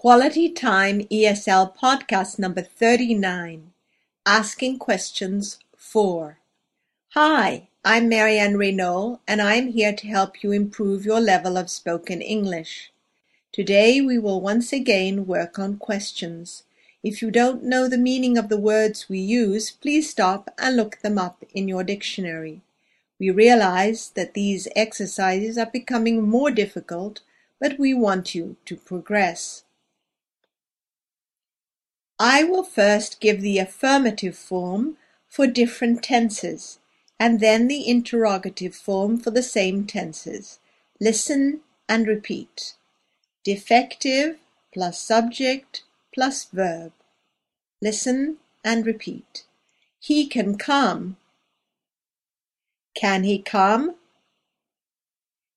Quality Time ESL Podcast number thirty-nine, Asking Questions four. Hi, I'm Marianne Renault, and I'm here to help you improve your level of spoken English. Today we will once again work on questions. If you don't know the meaning of the words we use, please stop and look them up in your dictionary. We realize that these exercises are becoming more difficult, but we want you to progress. I will first give the affirmative form for different tenses, and then the interrogative form for the same tenses. Listen and repeat. Defective plus subject plus verb. Listen and repeat. He can come. Can he come?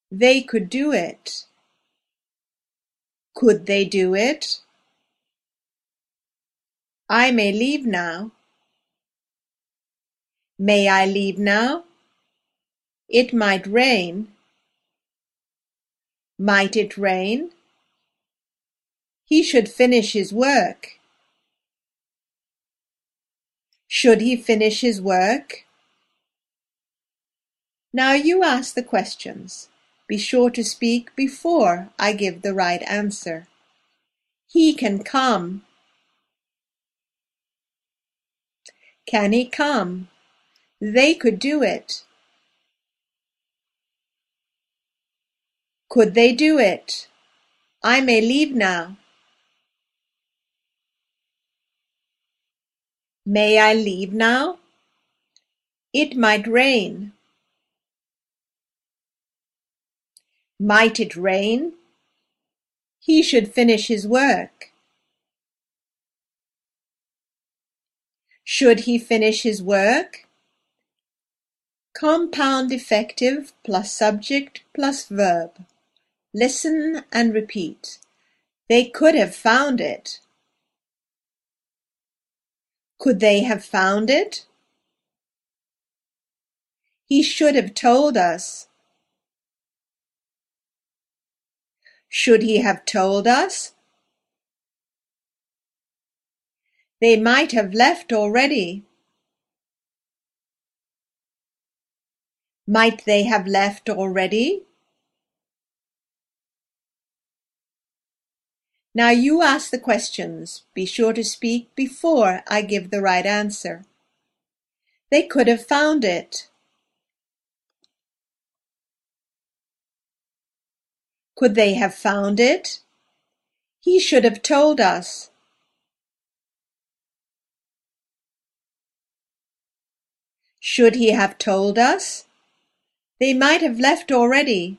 They could do it. Could they do it? I may leave now. May I leave now? It might rain. Might it rain? He should finish his work. Should he finish his work? Now you ask the questions. Be sure to speak before I give the right answer. He can come. Can he come? They could do it. Could they do it? I may leave now. May I leave now? It might rain. Might it rain? He should finish his work. Should he finish his work? Compound defective plus subject plus verb. Listen and repeat. They could have found it. Could they have found it? He should have told us. Should he have told us? They might have left already. Might they have left already? Now you ask the questions. Be sure to speak before I give the right answer. They could have found it. Could they have found it? He should have told us. Should he have told us? They might have left already.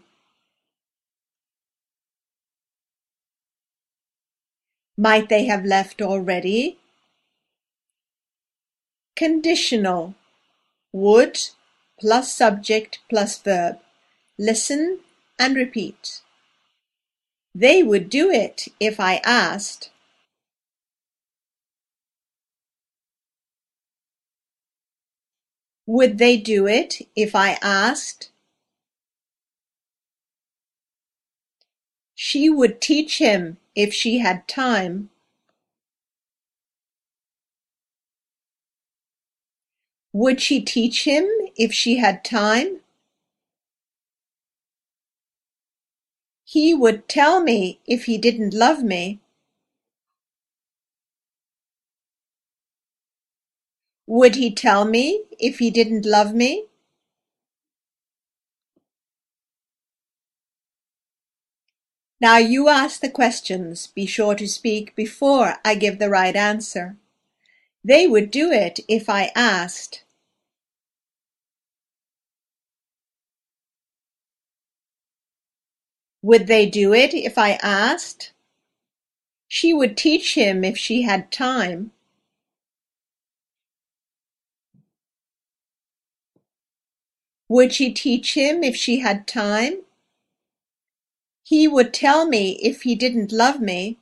Might they have left already? Conditional would plus subject plus verb. Listen and repeat. They would do it if I asked. Would they do it if I asked? She would teach him if she had time. Would she teach him if she had time? He would tell me if he didn't love me. Would he tell me if he didn't love me? Now you ask the questions. Be sure to speak before I give the right answer. They would do it if I asked. Would they do it if I asked? She would teach him if she had time. Would she teach him if she had time? He would tell me if he didn't love me.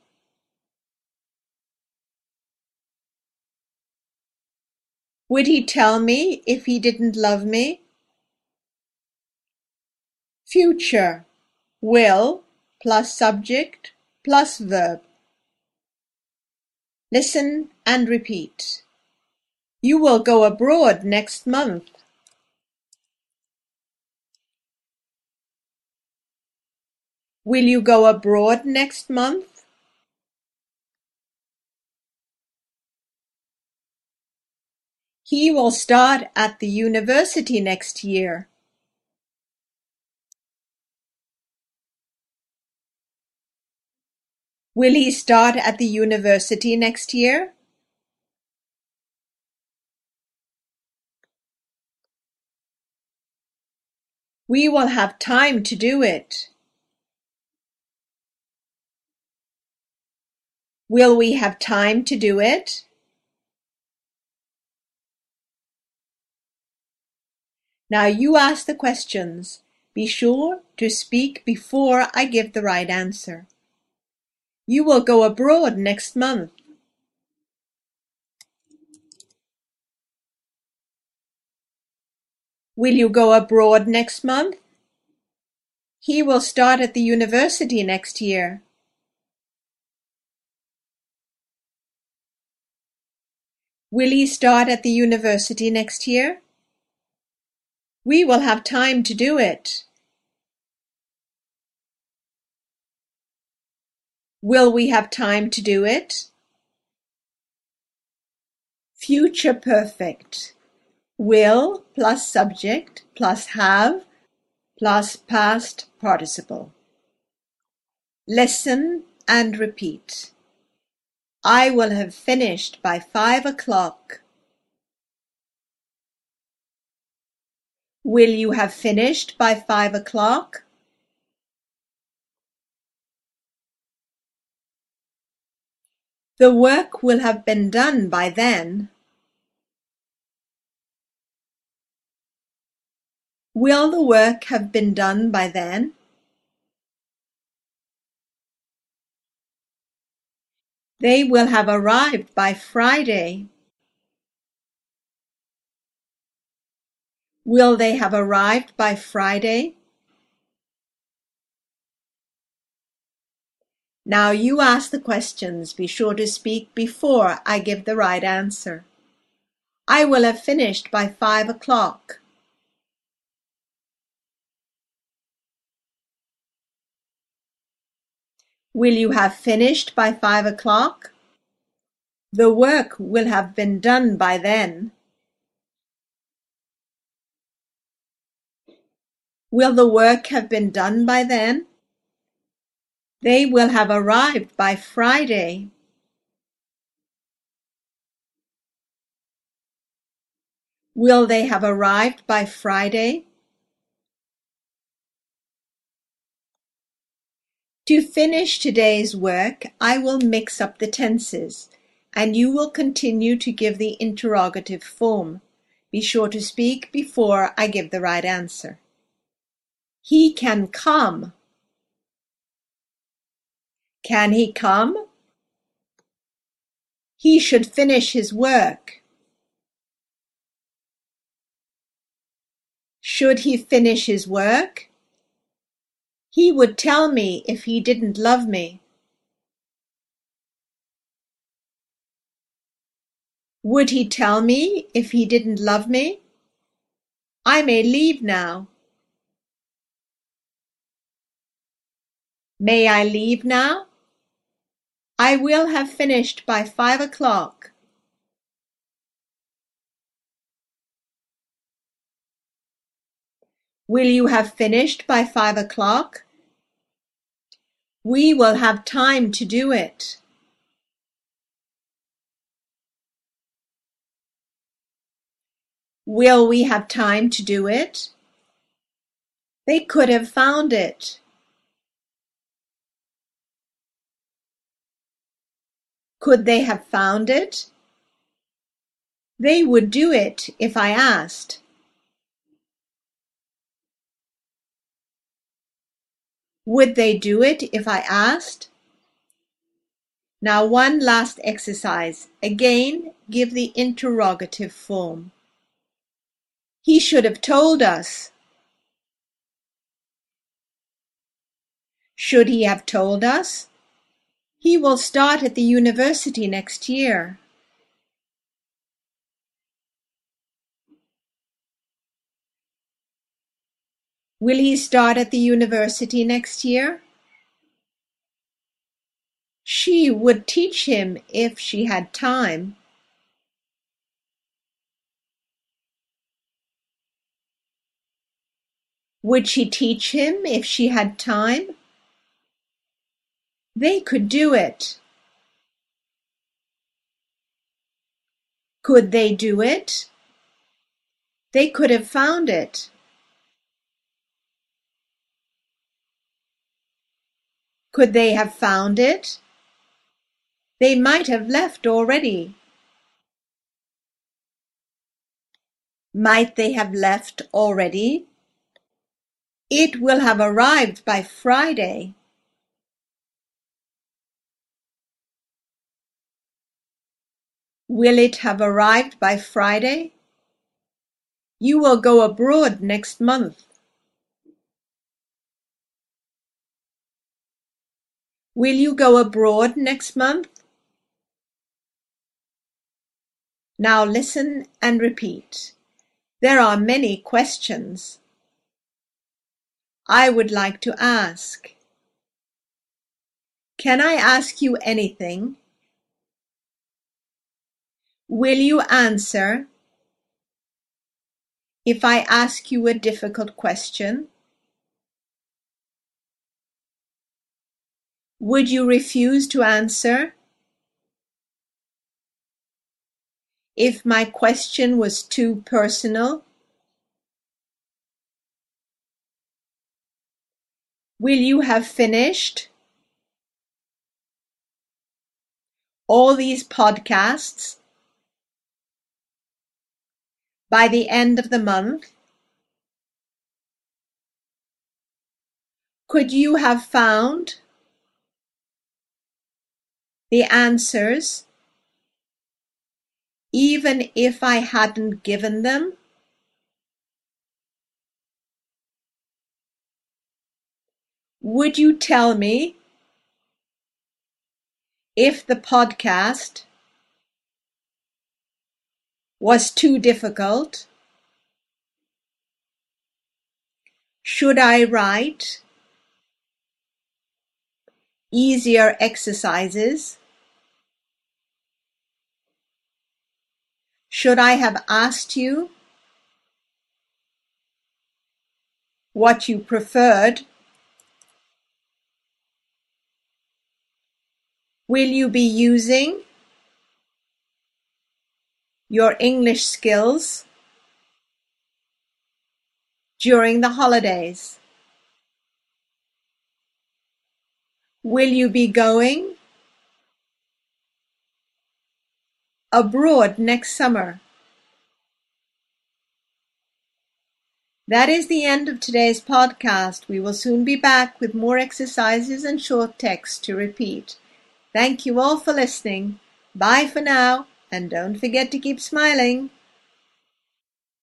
Would he tell me if he didn't love me? Future will plus subject plus verb. Listen and repeat. You will go abroad next month. Will you go abroad next month? He will start at the university next year. Will he start at the university next year? We will have time to do it. Will we have time to do it? Now you ask the questions. Be sure to speak before I give the right answer. You will go abroad next month. Will you go abroad next month? He will start at the university next year. Will he start at the university next year? We will have time to do it. Will we have time to do it? Future perfect. Will plus subject plus have plus past participle. Listen and repeat. I will have finished by five o'clock. Will you have finished by five o'clock? The work will have been done by then. Will the work have been done by then? They will have arrived by Friday. Will they have arrived by Friday? Now you ask the questions. Be sure to speak before I give the right answer. I will have finished by five o'clock. Will you have finished by five o'clock? The work will have been done by then. Will the work have been done by then? They will have arrived by Friday. Will they have arrived by Friday? To finish today's work, I will mix up the tenses, and you will continue to give the interrogative form. Be sure to speak before I give the right answer. He can come. Can he come? He should finish his work. Should he finish his work? He would tell me if he didn't love me. Would he tell me if he didn't love me? I may leave now. May I leave now? I will have finished by five o'clock. Will you have finished by five o'clock? We will have time to do it. Will we have time to do it? They could have found it. Could they have found it? They would do it if I asked. Would they do it if I asked? Now one last exercise. Again, give the interrogative form. He should have told us. Should he have told us? He will start at the university next year. Will he start at the university next year? She would teach him if she had time. Would she teach him if she had time? They could do it. Could they do it? They could have found it. Could they have found it? They might have left already. Might they have left already? It will have arrived by Friday. Will it have arrived by Friday? You will go abroad next month. Will you go abroad next month? Now listen and repeat. There are many questions. I would like to ask. Can I ask you anything? Will you answer if I ask you a difficult question? Would you refuse to answer if my question was too personal? Will you have finished all these podcasts by the end of the month? Could you have found the answers even if I hadn't given them? Would you tell me if the podcast was too difficult? Should I write easier exercises? Should I have asked you what you preferred? Will you be using your English skills during the holidays? Will you be going abroad next summer. That is the end of today's podcast. We will soon be back with more exercises and short texts to repeat. Thank you all for listening. Bye for now, and don't forget to keep smiling.